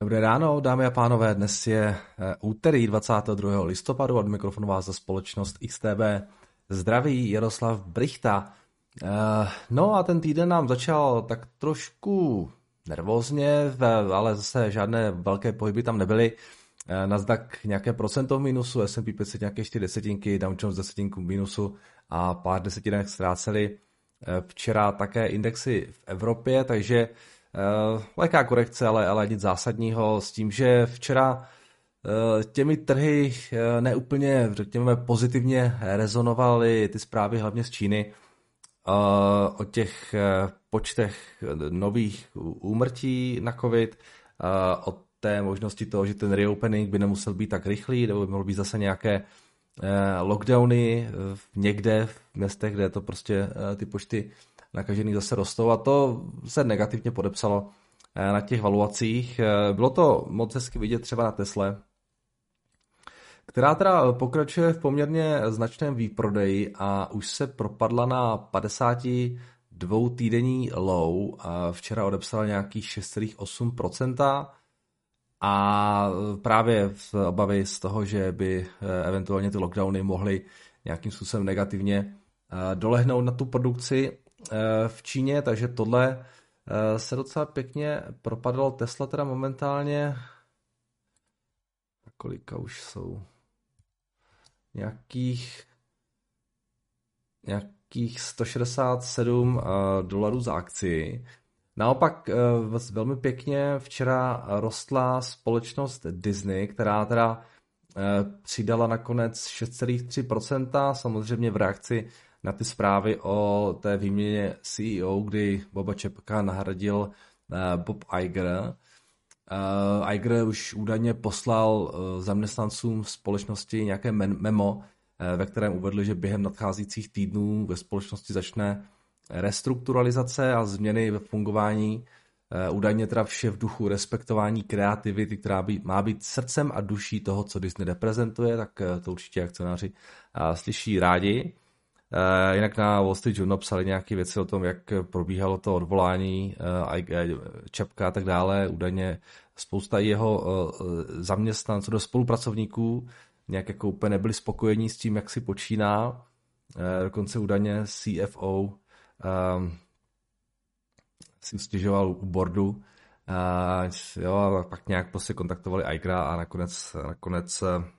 Dobré ráno, dámy a pánové. Dnes je eh, úterý 22. listopadu od mikrofonu vás za společnost XTB. Zdraví Jaroslav Brichta. Eh, no a ten týden nám začal tak trošku nervózně, ale zase žádné velké pohyby tam nebyly. Eh, Nasdaq nějaké procento v minusu, S&P 500 nějaké 4 desetinky, Dow Jones desetinku v minusu a pár desetinek ztráceli. Včera také indexy v Evropě, takže lehká korekce, ale, ale nic zásadního s tím, že včera uh, těmi trhy uh, neúplně, řekněme, pozitivně rezonovaly ty zprávy hlavně z Číny o těch počtech nových úmrtí na COVID, o té možnosti toho, že ten reopening by nemusel být tak rychlý, nebo by mohl být zase nějaké lockdowny někde v městech, kde to prostě ty počty nakažených zase rostou a to se negativně podepsalo eh, na těch valuacích. Eh, bylo to moc hezky vidět třeba na Tesle, která teda pokračuje v poměrně značném výprodeji a už se propadla na 52 týdenní low. A včera odepsala nějakých 6,8% a právě v obavy z toho, že by eh, eventuálně ty lockdowny mohly nějakým způsobem negativně dolehnout na tu produkci, Eh, v Číně, takže tohle eh, se docela pěkně propadlo. Tesla teda momentálně kolika už jsou nějakých nějakých 167 eh, dolarů za akci. Naopak velmi pěkně včera rostla společnost Disney, která teda přidala nakonec 6,3%, samozřejmě v reakci na ty zprávy o té výměně CEO, kdy Boba Čepka nahradil eh, Bob Iger. Uh, Iger už údajně poslal uh, zaměstnancům společnosti nějaké memo, ve kterém uvedl, že během nadcházejících týdnů ve společnosti začne restrukturalizace a změny ve fungování. Údajně teda vše v duchu respektování kreativity, která by, má být srdcem a duší toho, co Disney reprezentuje, tak to určitě akcionáři slyší rádi. Uh, jinak na Wall Street Journal psali nějaké věci o tom, jak probíhalo to odvolání uh, Čapka a tak dále. Údajně spousta jeho zaměstnanců, do spolupracovníků nějak jako úplně nebyli spokojení s tím, jak si počíná. Dokonce údajně CFO um, si stěžoval u bordu. Uh, jo, a pak nějak prostě kontaktovali Igra a nakonec, nakonec Eh,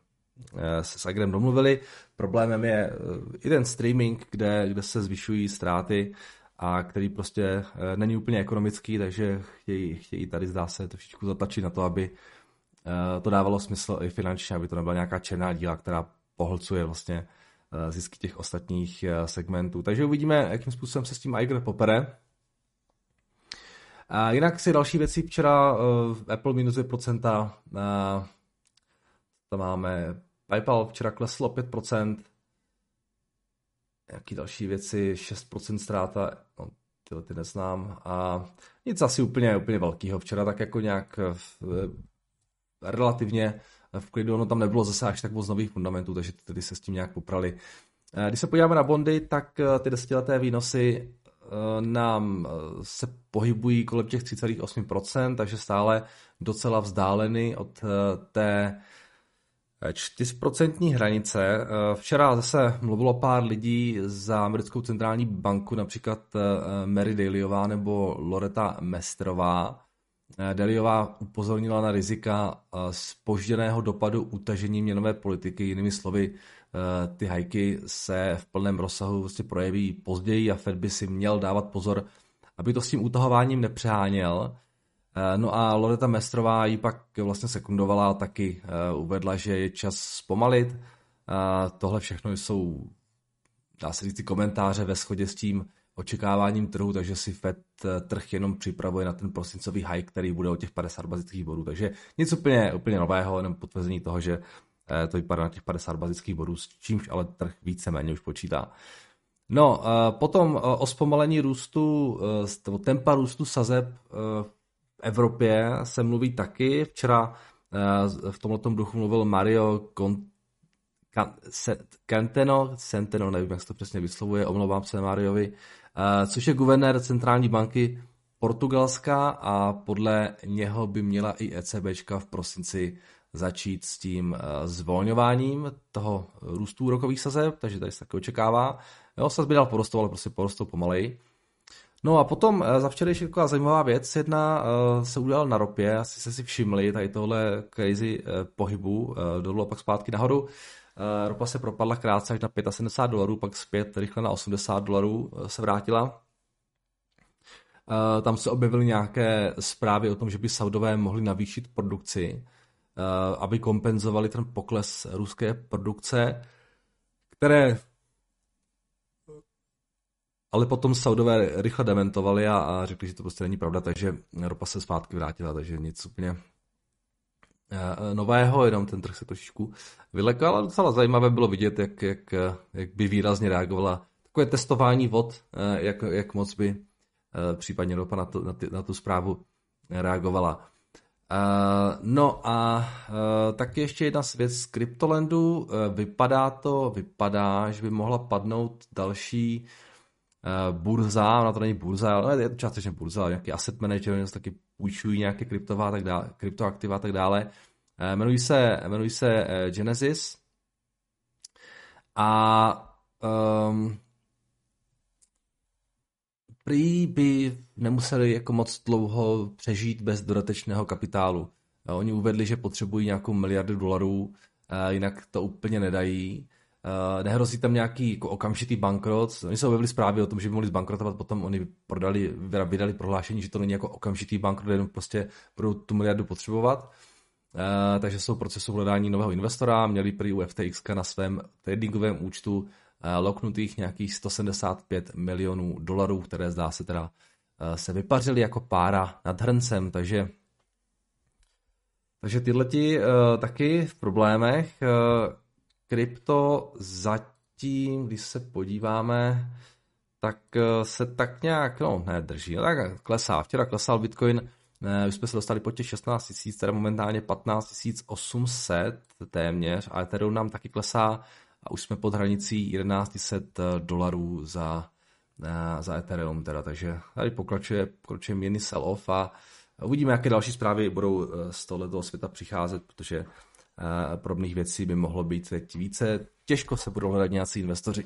se s Igrem domluvili. Problémem je eh, i ten streaming, kde, kde se zvyšují ztráty a který prostě eh, není úplně ekonomický, takže chtějí, chtějí tady zdá se trošičku zatlačit na to, aby to dávalo smysl i finančně, aby to nebyla nějaká černá díla, která pohlcuje vlastně zisky těch ostatních segmentů. Takže uvidíme, jakým způsobem se s tím Iger popere. A jinak si další věci včera Apple minus 2%, to máme PayPal včera kleslo 5%, nějaký další věci, 6% ztráta, no, tyhle ty neznám a nic asi úplně, úplně velkého. Včera tak jako nějak v, relativně v klidu, ono tam nebylo zase až tak moc nových fundamentů, takže tedy se s tím nějak poprali. Eh, když se podíváme na bondy, tak eh, ty desetileté výnosy eh, nám se pohybují kolem těch 3,8%, takže stále docela vzdáleny od té 4% hranice. Eh, včera zase mluvilo pár lidí za americkou centrální banku, například eh, Mary Dalyová nebo Loreta Mestrová. Eh, Dalyová upozornila na rizika spožděného dopadu utažení měnové politiky. Jinými slovy, ty hajky se v plném rozsahu vlastně projeví později a Fed by si měl dávat pozor, aby to s tím utahováním nepřeháněl Eh, no a Loreta Mestrová ji pak vlastně sekundovala a taky eh, uvedla, že je čas zpomalit. Eh, tohle všechno jsou, dá se říct, ty komentáře ve shodě s tím očekáváním trhu, takže si Fed trh jenom připravuje na ten prosincový high, který bude o těch 50 bazických bodů. Takže nic úplně, úplně nového, jenom potvrzení toho, že to vypadá na těch 50 bazických bodů, s čímž ale trh víceméně už počítá. No, potom o zpomalení růstu, tempa růstu sazeb Evropě se mluví taky. Včera eh, v tomto duchu mluvil Mario Centeno, Centeno, nevím, jak se to přesně vyslovuje, omlouvám se Mariovi, eh, což je guvernér centrální banky Portugalska a podle něho by měla i ECBčka v prosinci začít s tím eh, zvolňováním toho růstu úrokových sazeb, takže tady se taky očekává. Jo, sazby dál porostou, ale prostě porostou pomalej. No a potom eh, za včerejší taková zajímavá věc, jedna uh, se udělala na ropě, asi se si všimli tady tohle crazy uh, pohybu dolů a pak zpátky nahoru. Ropa se propadla krátce až na 75 dolarů, pak zpět rychle na 80 dolarů se vrátila. Tam se objevily nějaké zprávy o tom, že by Saudové mohli navýšit produkci, aby kompenzovali ten pokles ruské produkce, které ale potom Saudové rychle dementovali a, a řekli, že to prostě není pravda, takže ropa se zpátky vrátila, takže nic úplně eh, nového, jenom ten trh se trošičku vylekal, ale docela zajímavé bylo vidět, jak, jak, jak by výrazně reagovala takové testování vod, eh, jak, jak moc by eh, případně ropa na, to, na, ty, na tu zprávu reagovala. no a tak ještě jedna věc z Cryptolandu. vypadá to, vypadá, že by mohla padnout další burza, ona to není burza, ale je to částečně burza, nějaký asset manager, taky půjčují nějaké kryptová tak dále, kryptoaktiva a tak dále. Uh, jmenují se, jmenují se uh, Genesis a um, prý by nemuseli jako moc dlouho přežít bez dodatečného kapitálu. Oni uvedli, že potřebují nějakou miliardu dolarů, jinak to úplně nedají. Uh, nehrozí tam nějaký jako okamžitý bankrot. Oni se objevili zprávy o tom, že by mohli zbankrotovat, potom oni prodali, vydali prohlášení, že to není jako okamžitý bankrot, jenom prostě budou tu miliardu potřebovat. Uh, takže jsou v procesu hledání nového investora, měli prý u FTX na svém tradingovém účtu uh, loknutých nějakých 175 milionů dolarů, které zdá se teda uh, se vypařily jako pára nad hrncem, takže takže tyhle ti uh, taky v problémech. Uh, krypto zatím, když se podíváme, tak eh, se tak nějak, no ne, drží, tak klesá. Včera klesal Bitcoin, ne, už jsme se dostali po těch 16 tisíc, teda momentálně 15 800 téměř a Ethereum nám taky klesá a už jsme pod hranicí 1100 dolarů za, eh, za Ethereum teda, takže tady pokračuje, pokračuje mírný sell-off a uvidíme, jaké další zprávy budou eh, z tohoto světa přicházet, protože podobných věcí by mohlo být teď více. Těžko se budou hledat nějací investoři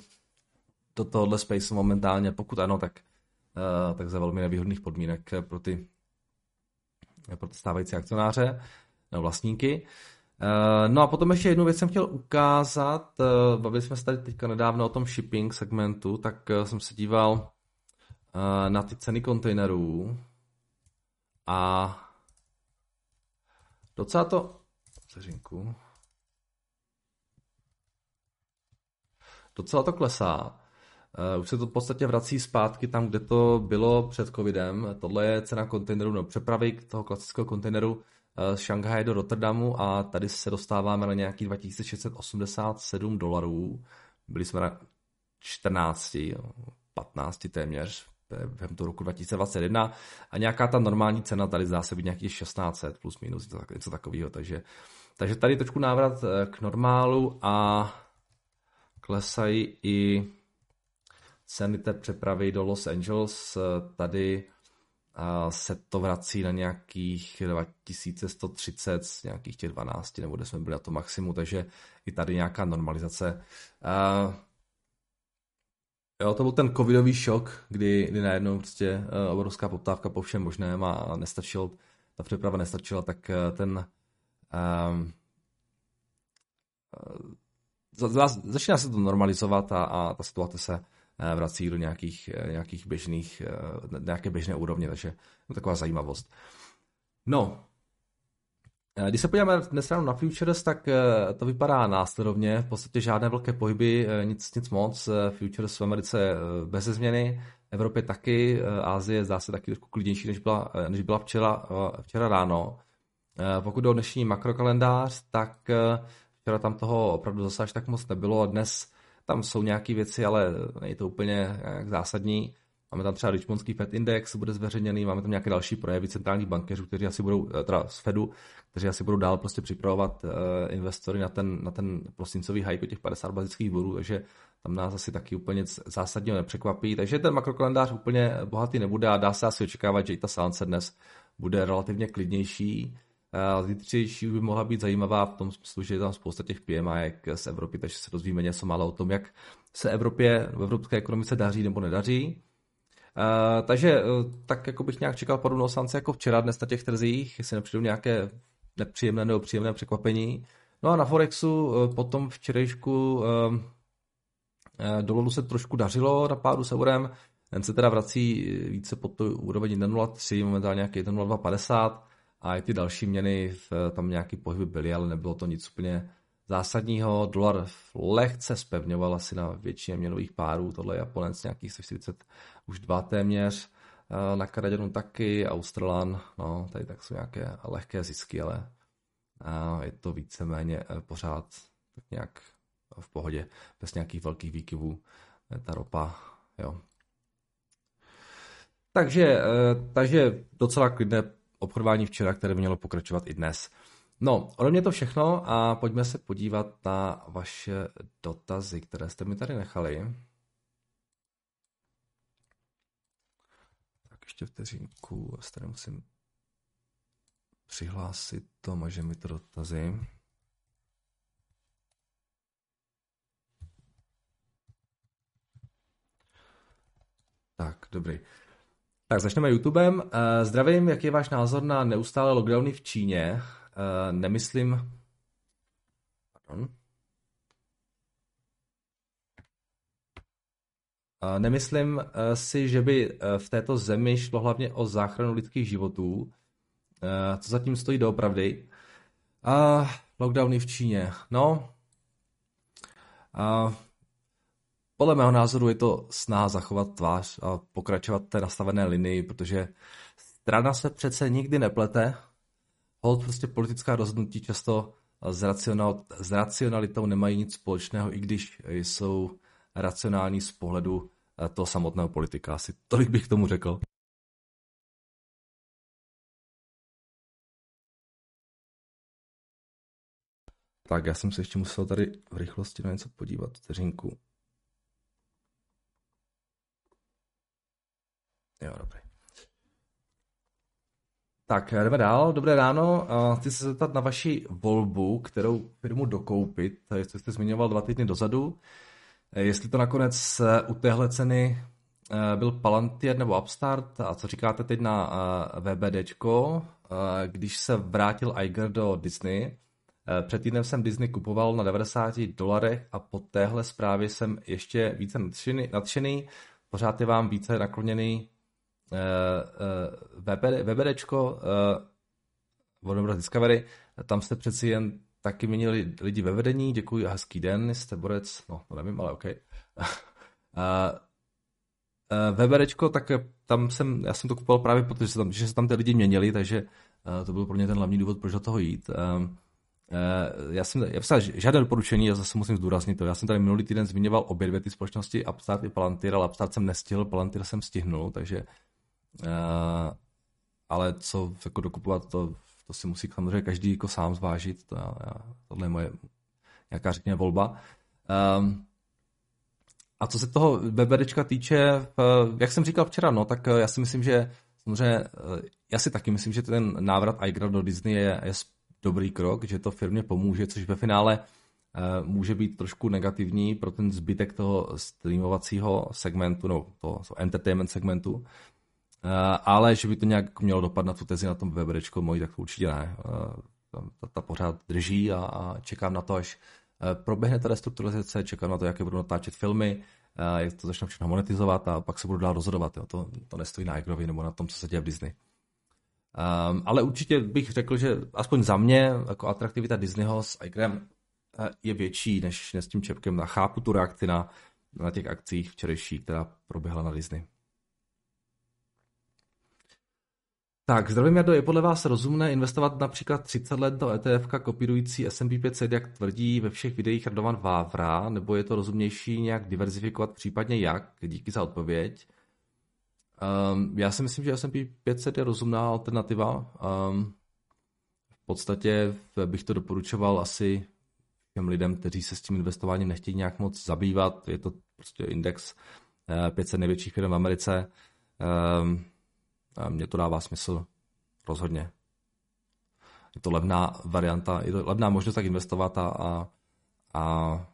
do tohohle space momentálně, pokud ano, tak, tak za velmi nevýhodných podmínek pro ty, pro ty stávající akcionáře, no, vlastníky. No a potom ještě jednu věc jsem chtěl ukázat. Bavili jsme se tady teďka nedávno o tom shipping segmentu, tak jsem se díval na ty ceny kontejnerů a docela to vteřinku. Docela to klesá. Uh, už se to v podstatě vrací zpátky tam, kde to bylo před covidem. Tohle je cena kontejneru, no přepravy toho klasického kontejneru uh, z Šanghaje do Rotterdamu a tady se dostáváme na nějaký 2687 dolarů. Byli jsme na 14, 15 téměř během toho roku 2021 a nějaká ta normální cena tady zdá se být nějakých 1600 plus minus, něco takového, takže takže tady trošku návrat eh, k normálu a klesají i ceny té přepravy do Los Angeles. Tady eh, se to vrací na nějakých 2130 z nějakých těch 12, nebo kde jsme byli na to maximu, takže i tady nějaká normalizace. Jo, to byl ten covidový šok, kdy, kdy najednou prostě obrovská poptávka po všem možném a nestačil, ta přeprava nestačila, tak ten um, začíná se to normalizovat a, a ta situace se eh, vrací do nějakých, eh, nějakých běžných, nějaké běžné úrovně, takže je taková zajímavost. No, když se podíváme dnes ráno na futures, tak to vypadá následovně. V podstatě žádné velké pohyby, nic, nic moc. Futures v Americe bez změny, Evropě taky, Ázie zdá se taky trošku klidnější, než byla, než byla včera, včera ráno. Eh, pokud jde o dnešní makrokalendář, tak eh, včera tam toho opravdu zase až tak moc nebylo. Dnes tam jsou nějaké věci, ale není to úplně nějak zásadní. Máme tam třeba Richmondský Fed Index, bude zveřejněný, máme tam nějaké další projevy centrálních bankéřů, kteří asi budou, eh, teda z Fedu, kteří asi budou dál prostě připravovat investory na ten, na ten prosincový hike těch 50 bazických bodů, takže tam nás asi taky úplně zásadně nepřekvapí. Takže ten makrokalendář úplně bohatý nebude a dá se asi očekávat, že i ta sánce dnes bude relativně klidnější. Zítřejší by mohla být zajímavá v tom smyslu, že je tam spousta těch PMI z Evropy, takže se dozvíme něco málo o tom, jak se Evropě, v evropské ekonomice daří nebo nedaří. Uh, takže uh, tak jako bych nějak čekal podobnou sance jako včera dnes na těch trzích, jestli nepřijdou nějaké nepříjemné nebo příjemné překvapení. No a na Forexu uh, potom včerejšku uh, dolů se trošku dařilo na pádu s eurem, ten se teda vrací více pod tu úroveň 1.03, momentálně nějaký 1.0250 a i ty další měny tam nějaký pohyby byly, ale nebylo to nic úplně zásadního. Dolar lehce spevňoval asi na většině měnových párů, tohle je Japonec nějakých 140 už dva téměř, eh, na Kanaděnu taky, Australan, no, tady tak jsou nějaké lehké zisky, ale eh, je to víceméně eh, pořád tak nějak v pohodě, bez nějakých velkých výkyvů, ta ropa, jo. Takže, takže docela klidné obchodování včera, které mělo pokračovat i dnes. No, ode mě to všechno a pojďme se podívat na vaše dotazy, které jste mi tady nechali. Tak ještě vteřinku, já tady musím přihlásit to, může mi to dotazy. Tak, dobrý. Tak začneme YouTubem. Eh, zdravím, jaký je váš názor na neustále lockdowny v Číně? Eh, nemyslím... Pardon. Eh, nemyslím si, že by v této zemi šlo hlavně o záchranu lidských životů. Co zatím stojí doopravdy? A lockdowny v Číně. No, podle mého názoru je to snaha zachovat tvář a pokračovat té nastavené linii, protože strana se přece nikdy neplete. Hold prostě politická rozhodnutí často s, racional, s racionalitou nemají nic společného, i když jsou racionální z pohledu eh, toho samotného politika. Asi tolik bych tomu řekl. Tak, já jsem se ještě musel tady v rychlosti na něco podívat, vteřinku. Jo, dobrý. Tak, jdeme dál. Dobré ráno. Chci se zeptat na vaši volbu, kterou firmu dokoupit. Jestli jste zmiňoval dva týdny dozadu. Jestli to nakonec eh, u téhle ceny eh, byl Palantir nebo Upstart a co říkáte teď na VBDčko, když se vrátil Iger do Disney. Před týdnem jsem Disney kupoval na 90 dolarech a po téhle zprávě jsem ještě více nadšený, nadšený. Pořád je vám více nakloněný VBD, eh, VBDčko, eh, Warner Discovery, tam jste přeci jen taky měnili lidi ve vedení, děkuji a hezký den, jste borec, no to nevím, ale OK. VBDčko, tak tam jsem, já jsem to kupoval právě protože se tam, že se tam ty lidi měnili, takže to byl pro mě ten hlavní důvod, proč do toho jít. Já jsem, já jsem žádné doporučení, já zase musím zdůraznit to. Já jsem tady minulý týden zmiňoval obě dvě ty společnosti, Upstart i Palantir, ale Upstart jsem nestihl, Palantir jsem stihnul, takže Uh, ale co jako dokupovat, to, to si musí samozřejmě každý jako sám zvážit. To, já, tohle je moje nějaká, řekněme, volba. Um, a co se toho BBDčka týče, jak jsem říkal včera, no, tak já si myslím, že samozřejmě, já si taky myslím, že ten návrat iGrad do Disney je, je dobrý krok, že to firmě pomůže, což ve finále může být trošku negativní pro ten zbytek toho streamovacího segmentu, no toho entertainment segmentu, Eh, ale že by to nějak mělo dopad na tu tezi na tom weberečko mojí, tak to určitě ne. Eh, ta, ta pořád drží a, a čekám na to, až eh, proběhne ta restrukturalizace, čekám na to, jaké budou natáčet filmy, jak to začne všechno monetizovat a pak se budu dál rozhodovat. Jo. To, to nestojí na Igrovi nebo na tom, co se děje v Disney. Um, ale určitě bych řekl, že aspoň za mě jako atraktivita Disneyho s Igrem je větší než, než s tím Čepkem. A chápu tu reakci na, na těch akcích včerejší, která proběhla na Disney. Tak, zdravím Jardo, je podle vás rozumné investovat například 30 let do ETF kopírující S&P 500, jak tvrdí ve všech videích Radovan Vávra, nebo je to rozumnější nějak diverzifikovat, případně jak? Díky za odpověď. Um, já si myslím, že S&P 500 je rozumná alternativa. Um, v podstatě bych to doporučoval asi těm lidem, kteří se s tím investováním nechtějí nějak moc zabývat. Je to prostě index 500 největších firm v Americe. Um, mně to dává smysl rozhodně. Je to levná varianta, je to levná možnost tak investovat a, a, a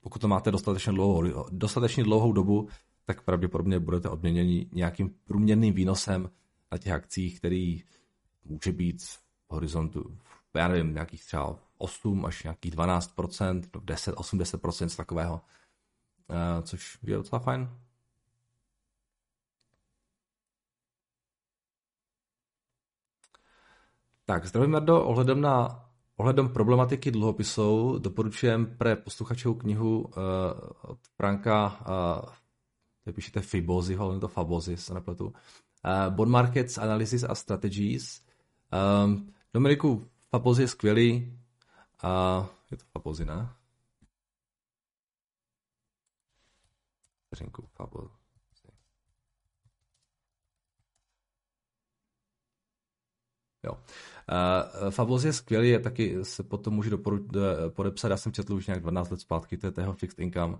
pokud to máte dostatečně dlouhou, dostatečně dlouhou dobu, tak pravděpodobně budete odměněni nějakým průměrným výnosem na těch akcích, který může být v horizontu, já nevím, nějakých třeba 8 až nějakých 12%, 10, 80% z takového, uh, což je docela fajn. Tak, zdravím Mardo, ohledem na ohledem problematiky dluhopisů doporučujem pre posluchačovou knihu uh, od Franka, uh, tady píšete Fibozy, ale to Fabozy, se nepletu. Uh, Bond Markets Analysis a Strategies. Um, Dominiku, Fabozy je skvělý. Uh, je to Fabozy, ne? Vteřinku, Fabozy. Jo. Uh, Fabos je skvělý, je taky se potom může doporu, podepsat, já jsem četl už nějak 12 let zpátky, to je tého Fixed Income uh,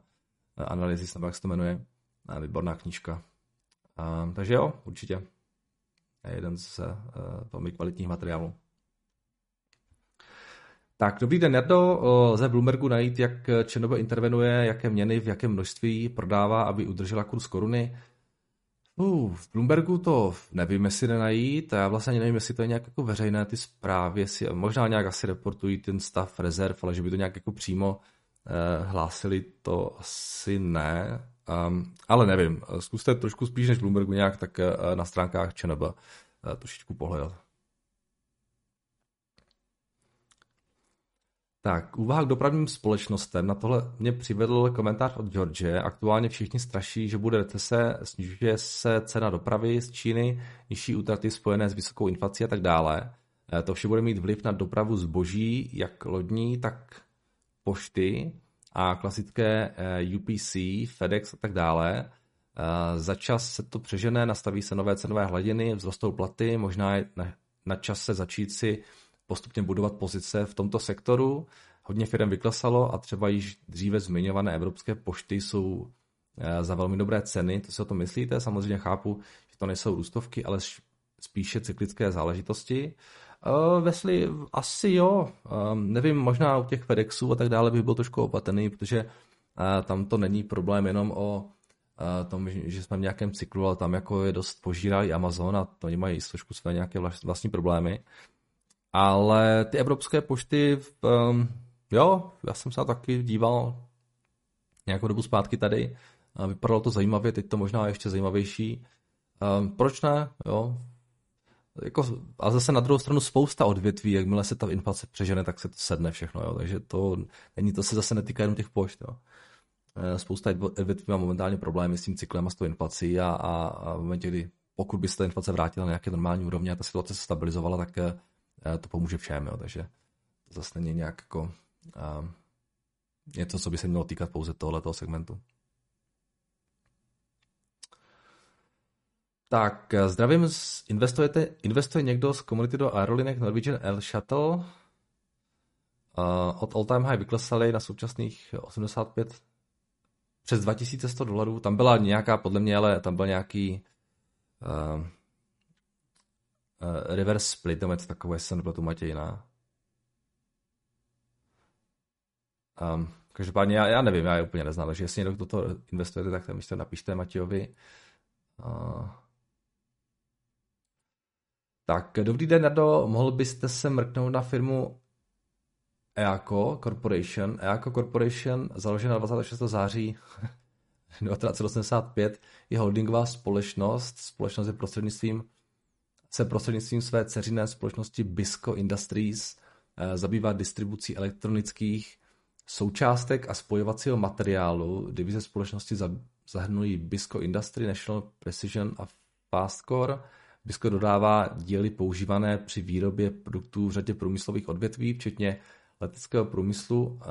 Analysis, nebo jak se to jmenuje, uh, výborná knížka. Uh, takže jo, určitě. Je jeden z uh, velmi kvalitních materiálů. Tak, dobrý den, Jardo. Lze v Bloombergu najít, jak ČNB intervenuje, jaké měny, v jakém množství prodává, aby udržela kurz koruny. Uh, v Bloombergu to nevím, jestli jde najít, já vlastně ani nevím, jestli to je nějak jako veřejné ty zprávy, jestli, možná nějak asi reportují ten stav rezerv, ale že by to nějak jako přímo eh, hlásili, to asi ne, um, ale nevím, zkuste trošku spíš než Bloombergu nějak, tak eh, na stránkách ČNB eh, trošičku pohledat. Tak, úvaha k dopravním společnostem. Na tohle mě přivedl komentář od George. Aktuálně všichni straší, že bude recese, snižuje se cena dopravy z Číny, nižší útraty spojené s vysokou inflací a tak dále. Eh, to vše bude mít vliv na dopravu zboží, jak lodní, tak pošty a klasické eh, UPC, FedEx a tak dále. Eh, za čas se to přežené, nastaví se nové cenové hladiny, vzrostou platy, možná je na, na čas se začít si postupně budovat pozice v tomto sektoru. Hodně firm vyklesalo a třeba již dříve zmiňované evropské pošty jsou eh, za velmi dobré ceny. To si o tom myslíte? Samozřejmě chápu, že to nejsou růstovky, ale spíše cyklické záležitosti. Uh, Wesley, asi jo. Uh, nevím, možná u těch FedExů a tak dále bych byl trošku opatrný, protože uh, tam to není problém jenom o uh, tom, že jsme v nějakém cyklu, ale tam jako je dost požírá Amazon a to oni mají trošku své nějaké vlastní problémy. Ale ty evropské pošty, um, jo, já jsem se taky díval nějakou dobu zpátky tady. Vypadalo to zajímavě, teď to možná ještě zajímavější. Um, proč ne? Jo. Jako, a zase na druhou stranu spousta odvětví, jakmile se ta inflace přežene, tak se to sedne všechno. Jo. Takže to, není, to se zase netýká jenom těch pošt. Jo. Eh, spousta odvětví má momentálně problémy s tím cyklem a s tou inflací a, a, a v momentě, kdy pokud by se ta inflace vrátila na nějaké normální úrovně a ta situace se stabilizovala, tak Eh, to pomůže všem, jo, takže to zase není nějak jako uh, něco, co by se mělo týkat pouze tohoto segmentu. Tak, zdravím, investujete, investuje někdo z komunity do aerolinek Norwegian Air Shuttle? Uh, od all time high vyklesali na současných 85 přes 2100 dolarů. Tam byla nějaká, podle mě, ale tam byl nějaký uh, uh, reverse split, nebo něco takové, jestli se nepletu Matějina. Um, každopádně já, já nevím, já je úplně neznám, takže jestli někdo do toho investujete, tak to místo napište Matějovi. Uh, tak, dobrý den, Nardo, mohl byste se mrknout na firmu EACO Corporation. EACO Corporation, založena 26. září 1985, je holdingová společnost. Společnost je prostřednictvím se prostřednictvím své ceřinné společnosti Bisco Industries eh, zabývá distribucí elektronických součástek a spojovacího materiálu. Divize společnosti zahrnují Bisco Industry, National Precision a Fastcore. Bisco dodává díly používané při výrobě produktů v řadě průmyslových odvětví, včetně leteckého průmyslu, eh,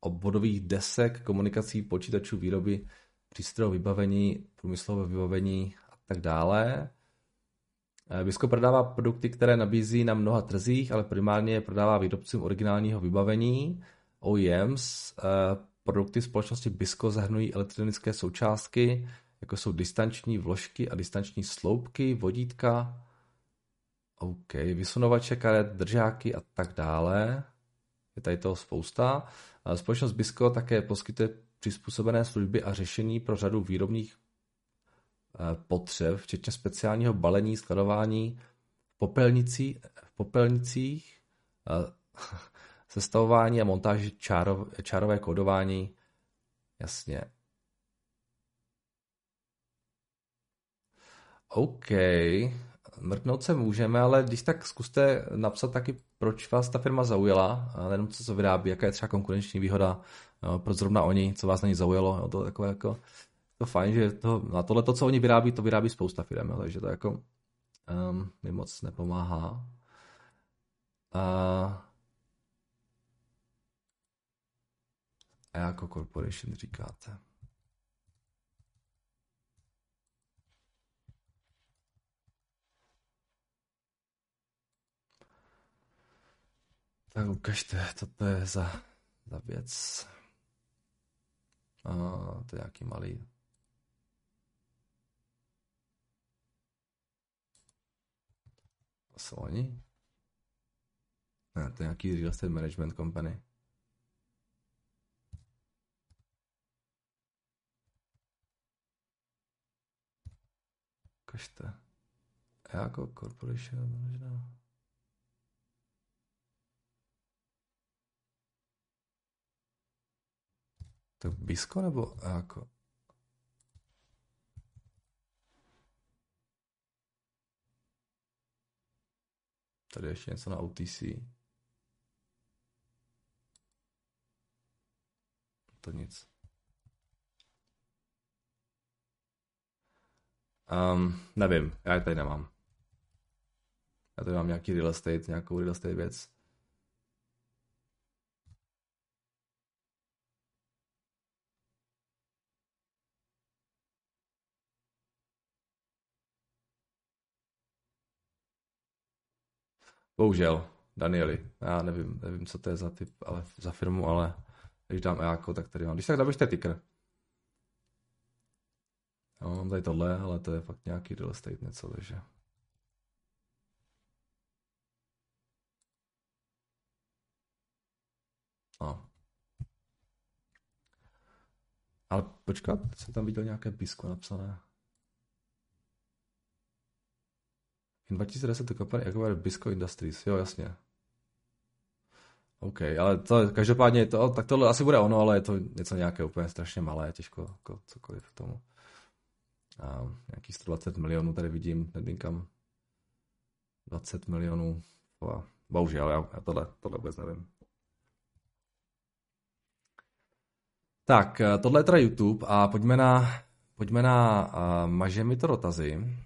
obvodových desek, komunikací, počítačů, výroby, přístrojů vybavení, průmyslového vybavení tak dále. Bisko prodává produkty, které nabízí na mnoha trzích, ale primárně je prodává výrobcům originálního vybavení, OEMs. Produkty společnosti Bisko zahrnují elektronické součástky, jako jsou distanční vložky a distanční sloupky, vodítka, OK, vysunovače karet, držáky a tak dále. Je tady toho spousta. Společnost Bisko také poskytuje přizpůsobené služby a řešení pro řadu výrobních eh, potřeb, včetně speciálního balení, skladování v, popelnicí, v popelnicích, eh, sestavování a montáži čárov, čárové kódování. Jasně. OK mrknout se můžeme, ale když tak zkuste napsat taky, proč vás ta firma zaujala, nejenom co se vyrábí, jaká je třeba konkurenční výhoda, proč zrovna oni, co vás na ní zaujalo, to takové jako to fajn, že to, na tohle to, co oni vyrábí, to vyrábí spousta firm, takže to jako um, mi moc nepomáhá. A, a jako corporation říkáte. Tak ukažte, co to je za, za věc. A to je nějaký malý. To jsou oni? Ne, to je nějaký real estate management company. Ukažte. Jako corporation možná. To Bisko nebo jako? Tady ještě něco na OTC. To nic. Um, nevím, já je tady nemám. Já tady mám nějaký real estate, nějakou real estate věc. Bohužel, Danieli. Já nevím, nevím, co to je za typ, ale za firmu, ale když dám EAKO, tak tady mám. Když tak napište ticker. Já mám tady tohle, ale to je fakt nějaký real estate něco, takže... No. Ale počkat, jsem tam viděl nějaké písko napsané. In 2010 to company acquired Bisco Industries, jo jasně. OK, ale to, každopádně to, tak tohle asi bude ono, ale je to něco nějaké úplně strašně malé, těžko jako cokoliv k tomu. A nějaký 120 milionů tady vidím, nedinkam 20 milionů. Bohužel, já, já tohle, tohle vůbec nevím. Tak, tohle je teda YouTube a pojďme na, pojďme na uh, maže mi to dotazy.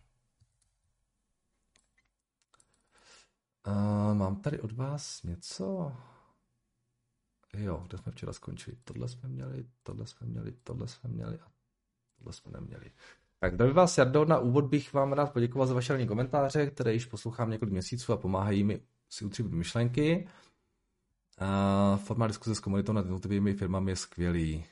Uh, mám tady od vás něco. Jo, kde jsme včera skončili? Tohle jsme měli, tohle jsme měli, tohle jsme měli a tohle jsme neměli. Tak zdravím vás, Jardo. Na úvod bych vám rád poděkoval za vaše komentáře, které již poslouchám několik měsíců a pomáhají mi si utříbit myšlenky. Uh, forma diskuze s komunitou nad jednotlivými firmami je skvělý.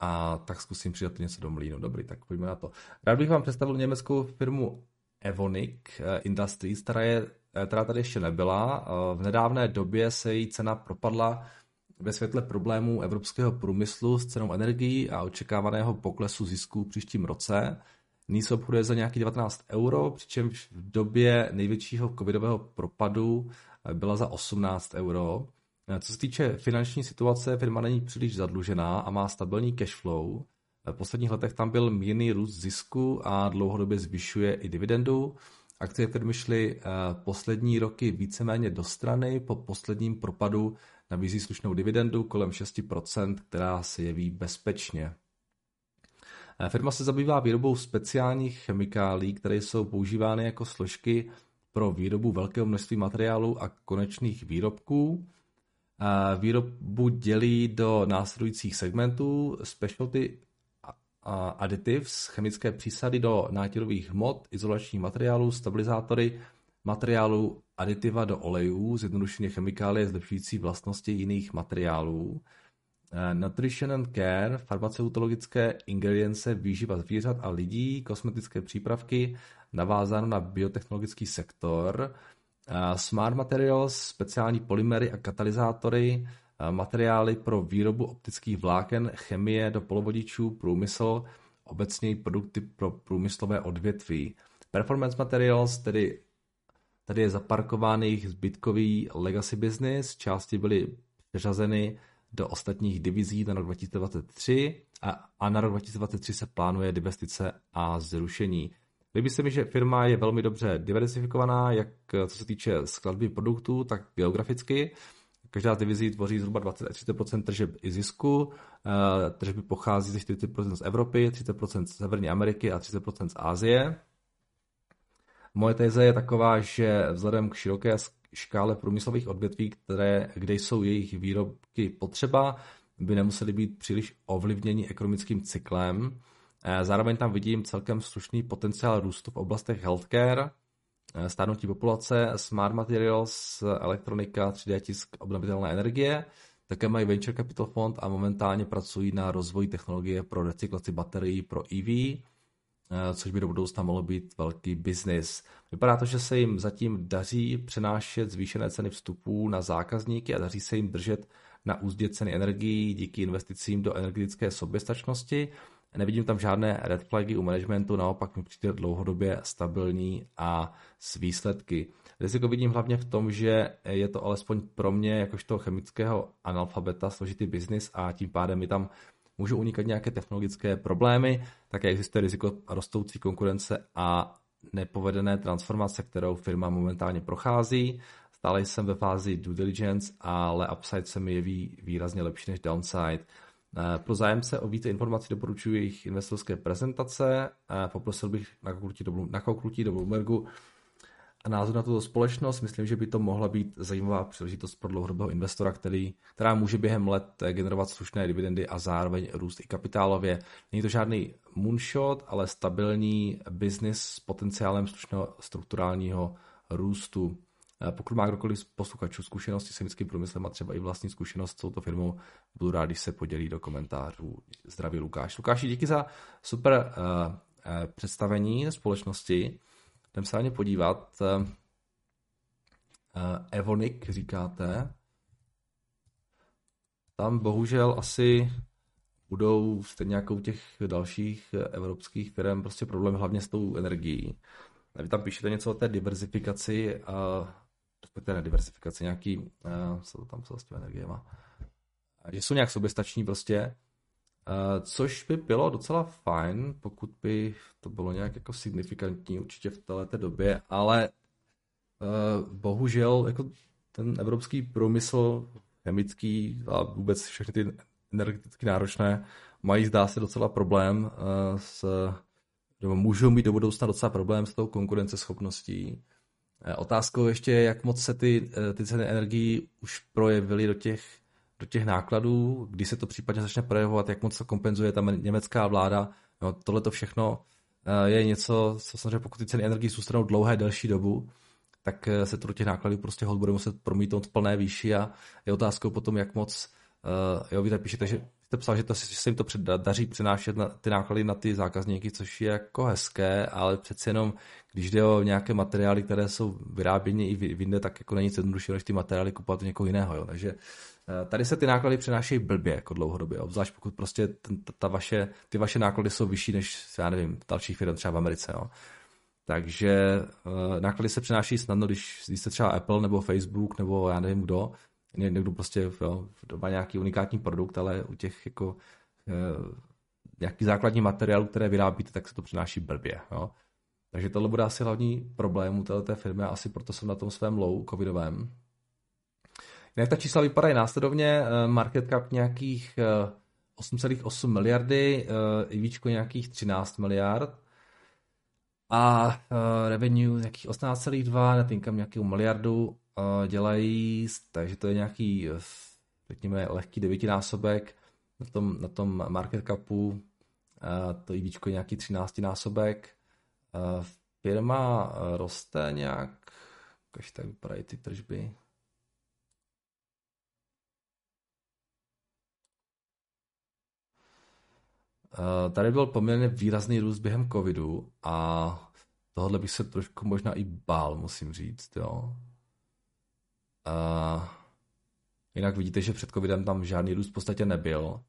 A tak zkusím přidat něco do mlínu. Dobrý, tak pojďme na to. Rád bych vám představil německou firmu Evonik eh, Industries, která, je, eh, která tady ještě nebyla. Eh, v nedávné době se její cena propadla ve světle problémů evropského průmyslu s cenou energií a očekávaného poklesu zisků v příštím roce. Nyní se obchoduje za nějaký 19 euro, přičemž v době největšího covidového propadu byla za 18 euro. Co se týče finanční situace, firma není příliš zadlužená a má stabilní cash flow. V posledních letech tam byl mírný růst zisku a dlouhodobě zvyšuje i dividendu. Akcie firmy šly eh, poslední roky víceméně do strany, po posledním propadu nabízí slušnou dividendu kolem 6%, která se jeví bezpečně. Eh, firma se zabývá výrobou speciálních chemikálí, které jsou používány jako složky pro výrobu velkého množství materiálů a konečných výrobků. Eh, výrobu dělí do následujících segmentů specialty additives, chemické přísady do nátěrových hmot, izolačních materiálů, stabilizátory, materiálů aditiva do olejů, zjednodušeně chemikálie zlepšující vlastnosti jiných materiálů, eh, Nutrition and Care, farmaceutologické ingredience, výživa zvířat a lidí, kosmetické přípravky, navázáno na biotechnologický sektor, eh, Smart Materials, speciální polymery a katalyzátory, materiály pro výrobu optických vláken, chemie do polovodičů, průmysl, obecně produkty pro průmyslové odvětví. Performance Materials, tedy Tady je zaparkován jejich zbytkový legacy business, části byly přeřazeny do ostatních divizí na rok 2023 a, a na rok 2023 se plánuje divestice a zrušení. Líbí se mi, že firma je velmi dobře diversifikovaná, jak co se týče skladby produktů, tak geograficky. Každá divizí tvoří zhruba 20-30% tržeb i zisku. Eh, tržby pochází ze 40% z Evropy, 30% z Severní Ameriky a 30% z Asie. Moje teze je taková, že vzhledem k široké škále průmyslových odvětví, které, kde jsou jejich výrobky potřeba, by nemuseli být příliš ovlivněni ekonomickým cyklem. Eh, zároveň tam vidím celkem slušný potenciál růstu v oblastech healthcare, stárnutí populace, smart materials, elektronika, 3D tisk, obnovitelné energie. Také mají venture capital fond a momentálně pracují na rozvoji technologie pro recyklaci baterií pro EV Eh, což by do budoucna mohlo být velký biznis. Vypadá to, že se jim zatím daří přenášet zvýšené ceny vstupů na zákazníky a daří se jim držet na úzdě ceny energií díky investicím do energetické soběstačnosti. Nevidím tam žádné red flagy u managementu, naopak mi přijde dlouhodobě stabilní a s výsledky. Riziko vidím hlavně v tom, že je to alespoň pro mě, jakožto chemického analfabeta, složitý biznis a tím pádem mi tam můžou unikat nějaké technologické problémy, také existuje riziko rostoucí konkurence a nepovedené transformace, kterou firma momentálně prochází. Stále jsem ve fázi due diligence, ale upside se mi jeví výrazně lepší než downside. Eh, pro zájemce o více informací doporučuji jejich investorské prezentace. Eh, poprosil bych na kouknutí do Bloombergu názor na tuto společnost. Myslím, že by to mohla být zajímavá příležitost pro dlouhodobého investora, který, která může během let generovat slušné dividendy a zároveň růst i kapitálově. Není to žádný moonshot, ale stabilní biznis s potenciálem slušného strukturálního růstu. Pokud má kdokoliv z posluchačů zkušenosti s chemickým průmyslem a třeba i vlastní zkušenost s touto firmou, budu rád, když se podělí do komentářů. Zdraví Lukáš. Lukáši, díky za super uh, uh, představení společnosti. Jdem se na ně podívat. Uh, Evonik říkáte. Tam bohužel asi budou stejně jako u těch dalších evropských firm prostě problém hlavně s tou energií. Vy tam píšete něco o té diversifikaci, a respektive ne diversifikaci, nějaký, uh, co to tam co s energie má, že jsou nějak soběstační prostě, Uh, což by bylo docela fajn, pokud by to bylo nějak jako signifikantní určitě v této době, ale uh, bohužel jako ten evropský průmysl chemický a vůbec všechny ty energeticky náročné mají zdá se docela problém uh, s, nebo můžou mít do budoucna docela problém s tou konkurenceschopností. Otázkou ještě je, jak moc se ty, ty ceny energií už projevily do těch do těch nákladů, kdy se to případně začne projevovat, jak moc to kompenzuje ta německá vláda. No, tohle to všechno eh, je něco, co samozřejmě pokud ty ceny energii zůstanou dlouhé, delší dobu, tak eh, se to do těch nákladů prostě hod bude muset promítnout v plné výši a je otázkou potom, jak moc, jo, vy tady píšete, že jste psal, že, to, že se jim to daří přenášet na, ty náklady na ty zákazníky, což je jako hezké, ale přeci jenom, když jde o nějaké materiály, které jsou vyráběny i v jinde, tak jako není nic jednodušší, než ty materiály kupovat někoho jiného. Jo. Takže Eh, tady se ty náklady přenášejí blbě jako dlouhodobě, obzvlášť pokud prostě ten, ta vaše, ty vaše náklady jsou vyšší než, já nevím, dalších firm třeba v Americe. Jo. Takže uh, náklady se přenáší snadno, když jste třeba Apple nebo Facebook nebo já nevím kdo, někdo prostě jo, má nějaký unikátní produkt, ale u těch jako uh, nějaký základní materiál, které vyrábíte, tak se to přenáší blbě. Jo. Takže tohle bude asi hlavní problém u této firmy a asi proto jsem na tom svém low covidovém, Jinak ta čísla vypadají následovně, eh, market cap nějakých 8,8 eh, miliardy, EVčko eh, nějakých 13 miliard a revenue nějakých 18,2, net nějakou miliardu dělají, takže to je nějaký, řekněme, lehký devítinásobek na tom, na tom market capu. to i je nějaký 13 násobek. Firma roste nějak, jakož tak vypadají ty tržby. Tady byl poměrně výrazný růst během covidu a tohle bych se trošku možná i bál, musím říct, jo. Jinak vidíte, že před covidem tam žádný růst v podstatě nebyl.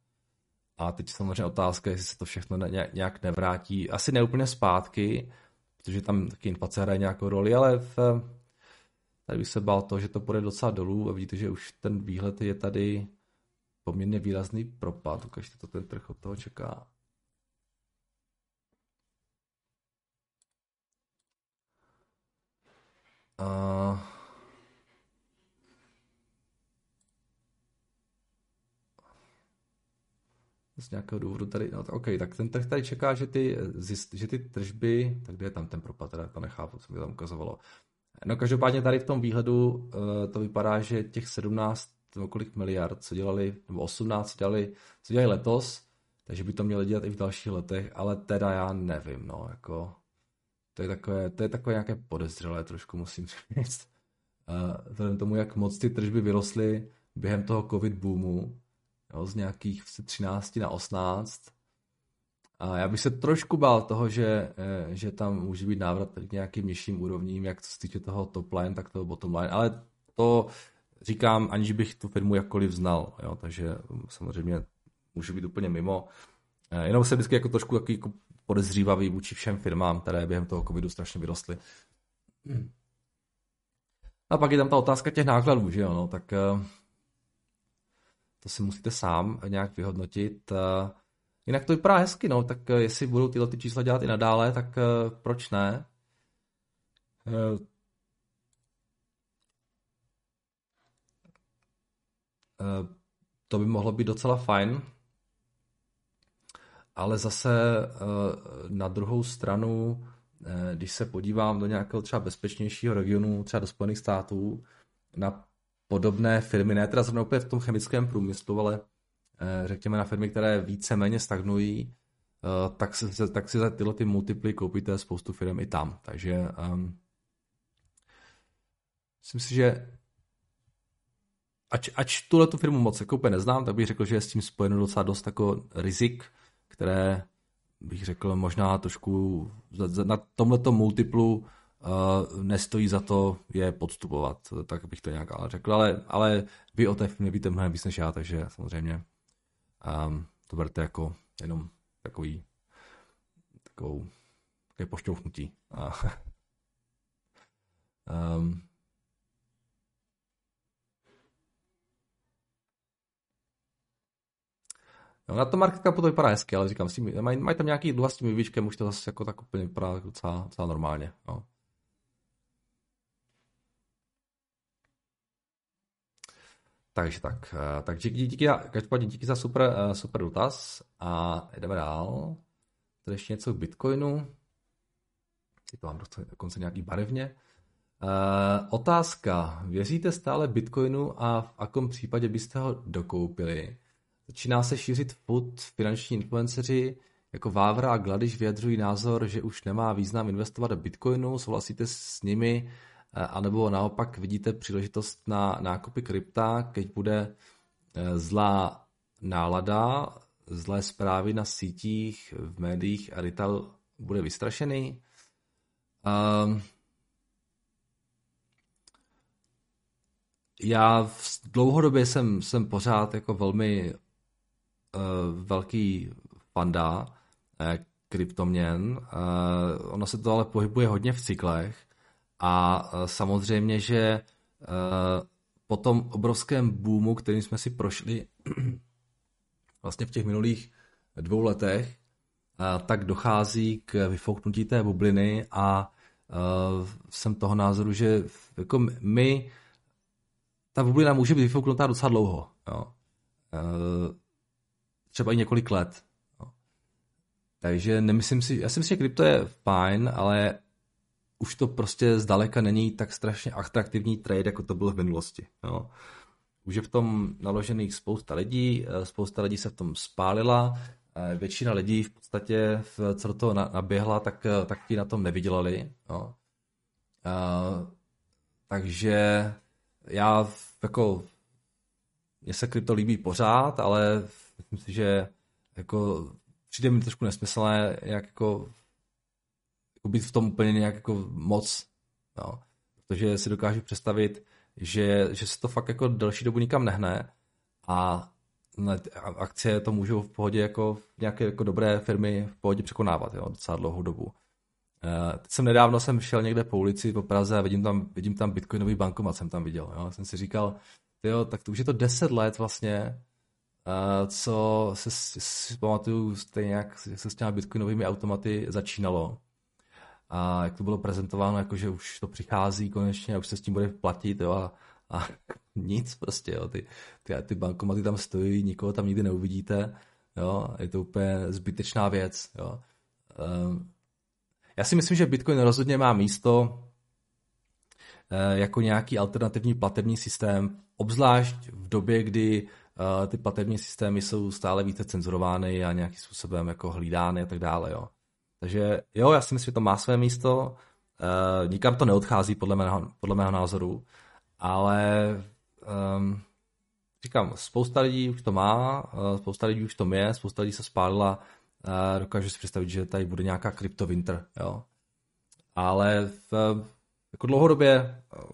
A teď samozřejmě otázka, jestli se to všechno nějak nevrátí. Asi neúplně zpátky, protože tam taky inflace hraje nějakou roli, ale v, tady bych se bál to, že to půjde docela dolů a vidíte, že už ten výhled je tady poměrně výrazný propad. Ukažte to ten trh od toho čeká. Uh, z nějakého důvodu tady, no OK, tak ten trh tady čeká, že ty, zjist, že ty tržby, tak kde je tam ten propad, teda to nechápu, co mi tam ukazovalo. No každopádně tady v tom výhledu uh, to vypadá, že těch 17 nebo kolik miliard, co dělali, nebo 18 co dělali, co dělali letos, takže by to měli dělat i v dalších letech, ale teda já nevím, no, jako to je takové, to je takové nějaké podezřelé trošku, musím říct. Uh, vzhledem tomu, jak moc ty tržby vyrostly během toho covid boomu, jo, z nějakých 13 na 18. A já bych se trošku bál toho, že, eh, že tam může být návrat k nějakým nižším úrovním, jak co se týče toho top line, tak toho bottom line, ale to říkám, aniž bych tu firmu jakkoliv znal, jo, takže samozřejmě může být úplně mimo. Eh, jenom se vždycky jako trošku takový jako podezřívavý vůči všem firmám, které během toho covidu strašně vyrostly. Hmm. A pak je tam ta otázka těch nákladů, že jo, no, tak eh, to si musíte sám nějak vyhodnotit. Eh, jinak to vypadá hezky, no, tak jestli budou tyhle ty čísla dělat i nadále, tak proč ne? To by mohlo být docela fajn ale zase eh, na druhou stranu, eh, když se podívám do nějakého třeba bezpečnějšího regionu, třeba do Spojených států, na podobné firmy, ne teda zrovna úplně v tom chemickém průmyslu, ale eh, řekněme na firmy, které více-méně stagnují, tak si, tak si za tyhle ty multiply koupíte spoustu firm i tam. Takže um, myslím si, že ač, ač tuhle tu firmu moc jako neznám, tak bych řekl, že je s tím spojeno docela dost jako rizik, které bych řekl možná trošku na tomto multiplu nestojí za to je podstupovat, tak bych to nějak ale řekl, ale, ale vy o té firmě víte mnohem víc než já, takže samozřejmě um, to berte jako jenom takový takovou také pošťouchnutí. um, No, na tom market capu to vypadá hezky, ale říkám, s tím, mají, mají tam nějaký dluha s tím vývičkem, už to zase jako tak úplně vypadá docela, docela normálně. No. Takže tak, eh, tak díky, každopádně díky za super, eh, super dotaz a jdeme dál. Tady ještě něco k Bitcoinu. Teď to mám dokonce nějaký barevně. Uh, otázka. Věříte stále Bitcoinu a v akom případě byste ho dokoupili? Začíná se šířit fut finanční influenceři jako Vávra a Gladiš vyjadřují názor, že už nemá význam investovat do Bitcoinu, souhlasíte s nimi, anebo naopak vidíte příležitost na nákupy krypta, keď bude eh, zlá nálada, zlé zprávy na sítích, v médiích a retail bude vystrašený. Um, já v dlouhodobě jsem, jsem pořád jako velmi uh, velký fanda eh, kryptoměn. Uh, ono se to ale pohybuje hodně v cyklech a uh, samozřejmě, že uh, po tom obrovském boomu, kterým jsme si prošli vlastně v těch minulých dvou letech, uh, tak dochází k vyfouknutí té bubliny a jsem toho názoru, že jako my, ta bublina může být vyfouknutá docela dlouho. Jo. Třeba i několik let. Takže nemyslím si, já si myslím, že krypto je fajn, ale už to prostě zdaleka není tak strašně atraktivní trade, jako to bylo v minulosti. No. Už je v tom naložených spousta lidí, eh, spousta lidí se v tom spálila, většina lidí v podstatě, co do toho naběhla, tak, tak ti na tom nevydělali. No. Uh, takže já jako mně se krypto líbí pořád, ale myslím si, že jako přijde mi trošku nesmyslné, jak jako, jako být v tom úplně nějak jako moc, no. protože si dokážu představit, že, že se to fakt jako delší dobu nikam nehne a akcie to můžou v pohodě jako nějaké jako dobré firmy v pohodě překonávat, jo, docela dlouhou dobu. Uh, teď jsem nedávno jsem šel někde po ulici po Praze a vidím tam, vidím tam bitcoinový bankomat, jsem tam viděl. Jo. Jsem si říkal, jo, tak to už je to 10 let vlastně, uh, co se si pamatuju stejně jak se s těmi bitcoinovými automaty začínalo. A jak to bylo prezentováno, jako že už to přichází konečně a už se s tím bude platit jo, a, a nic prostě, jo. Ty, ty, ty bankomaty tam stojí, nikoho tam nikdy neuvidíte, jo, je to úplně zbytečná věc, jo. Um, já si myslím, že Bitcoin rozhodně má místo eh, jako nějaký alternativní platební systém, obzvlášť v době, kdy eh, ty platební systémy jsou stále více cenzurovány a nějakým způsobem jako hlídány a tak dále. Jo. Takže jo, já si myslím, že to má své místo, uh, nikam to neodchází podle mého, podle mého názoru, ale um, říkám, spousta lidí už to má, uh, spousta lidí už to je, spousta lidí se spálila Uh, dokážu si představit, že tady bude nějaká crypto winter, jo. Ale v, jako dlouhodobě uh,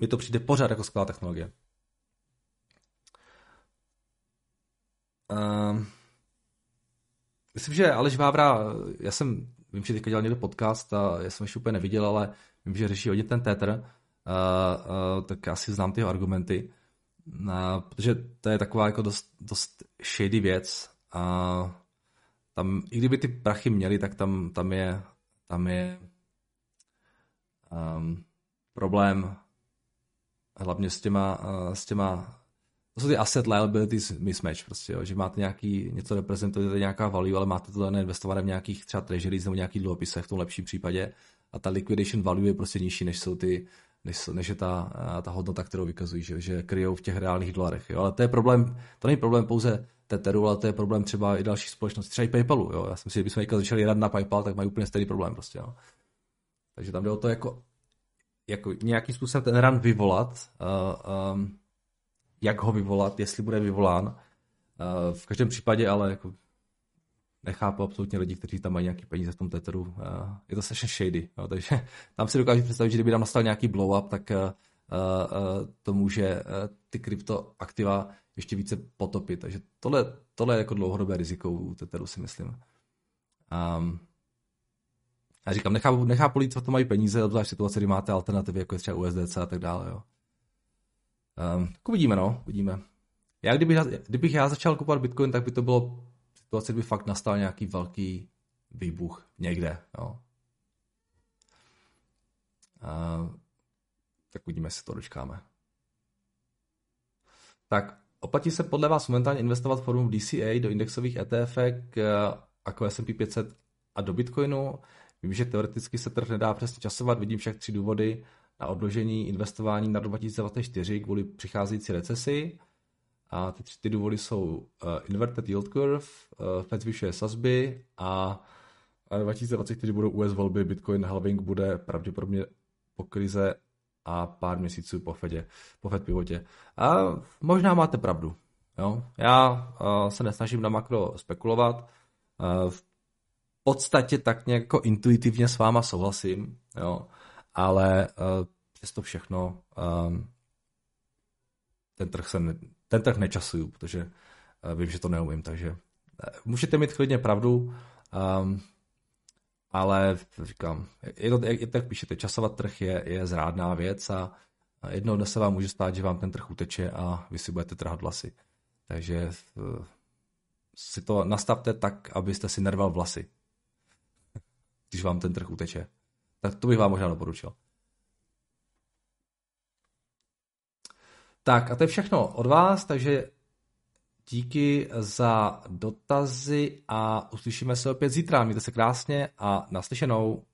mi to přijde pořád jako skvělá technologie. Uh, myslím, že Aleš Vávra, já jsem, vím, že teďka dělal někdo podcast a já jsem ještě úplně neviděl, ale vím, že řeší hodně ten Tether, uh, uh, tak já si znám ty argumenty. A, protože to je taková jako dost, dost shady věc a tam, i kdyby ty prachy měli, tak tam, tam je, tam je um, problém hlavně s těma, uh, s těma to jsou ty asset liabilities mismatch, prostě, jo, že máte nějaký, něco reprezentujete nějaká value, ale máte to neinvestované v nějakých třeba treasuries nebo nějakých dluhopisech v tom lepším případě a ta liquidation value je prostě nižší, než jsou ty, než, než je ta, ta hodnota, kterou vykazují, že, že kryjou v těch reálných dolarech. Jo? Ale to je problém, to není problém pouze Tetheru, ale to je problém třeba i dalších společností, třeba i PayPalu. Jo? Já si myslím, že bychom začali jednat na PayPal, tak mají úplně stejný problém prostě. Jo? Takže tam jde o to jako, jako nějakým způsobem ten run vyvolat, uh, um, jak ho vyvolat, jestli bude vyvolán. Uh, v každém případě ale jako nechápu absolutně lidi, kteří tam mají nějaký peníze v tom Tetheru. Je to strašně shady, jo, takže tam si dokážu představit, že kdyby tam nastal nějaký blow up, tak to může ty kryptoaktiva ještě více potopit. Takže tohle, tohle je jako dlouhodobé riziko u Tetheru, si myslím. Um, já říkám, nechápu, nechápu lidi, co to mají peníze, obzvlášť situace, kdy máte alternativy, jako je třeba USDC a tak dále. Jo. Um, tak uvidíme, no, uvidíme. Já kdybych, kdybych já začal kupovat Bitcoin, tak by to bylo situace, by fakt nastal nějaký velký výbuch někde. Jo. Uh, tak uvidíme, jestli to dočkáme. Tak, oplatí se podle vás momentálně investovat formou DCA do indexových ETF jako S&P 500 a do Bitcoinu? Vím, že teoreticky se trh nedá přesně časovat, vidím však tři důvody na odložení investování na 2024 kvůli přicházející recesi. A ty tři ty důvody jsou uh, inverted yield curve, uh, Fed zvyšuje sazby a, a 2024 budou US volby, Bitcoin halving bude pravděpodobně po krize a pár měsíců po Fedě, po Fed pivotě. A možná máte pravdu. Jo? Já uh, se nesnažím na makro spekulovat. Uh, v podstatě tak nějak jako intuitivně s váma souhlasím, jo? Ale uh, přesto všechno um, ten trh se ne, ten trh nečasuju, protože uh, vím, že to neumím, takže můžete mít klidně pravdu, ale říkám, je to, je, tak píšete, časovat trh je, je zrádná věc a, jednou dne se vám může stát, že vám ten trh uteče a vy si budete trhat vlasy. Takže si to nastavte tak, abyste si nerval vlasy, když vám ten trh uteče. Tak to bych vám možná doporučil. Tak a to je všechno od vás, takže díky za dotazy a uslyšíme se opět zítra. Mějte se krásně a naslyšenou.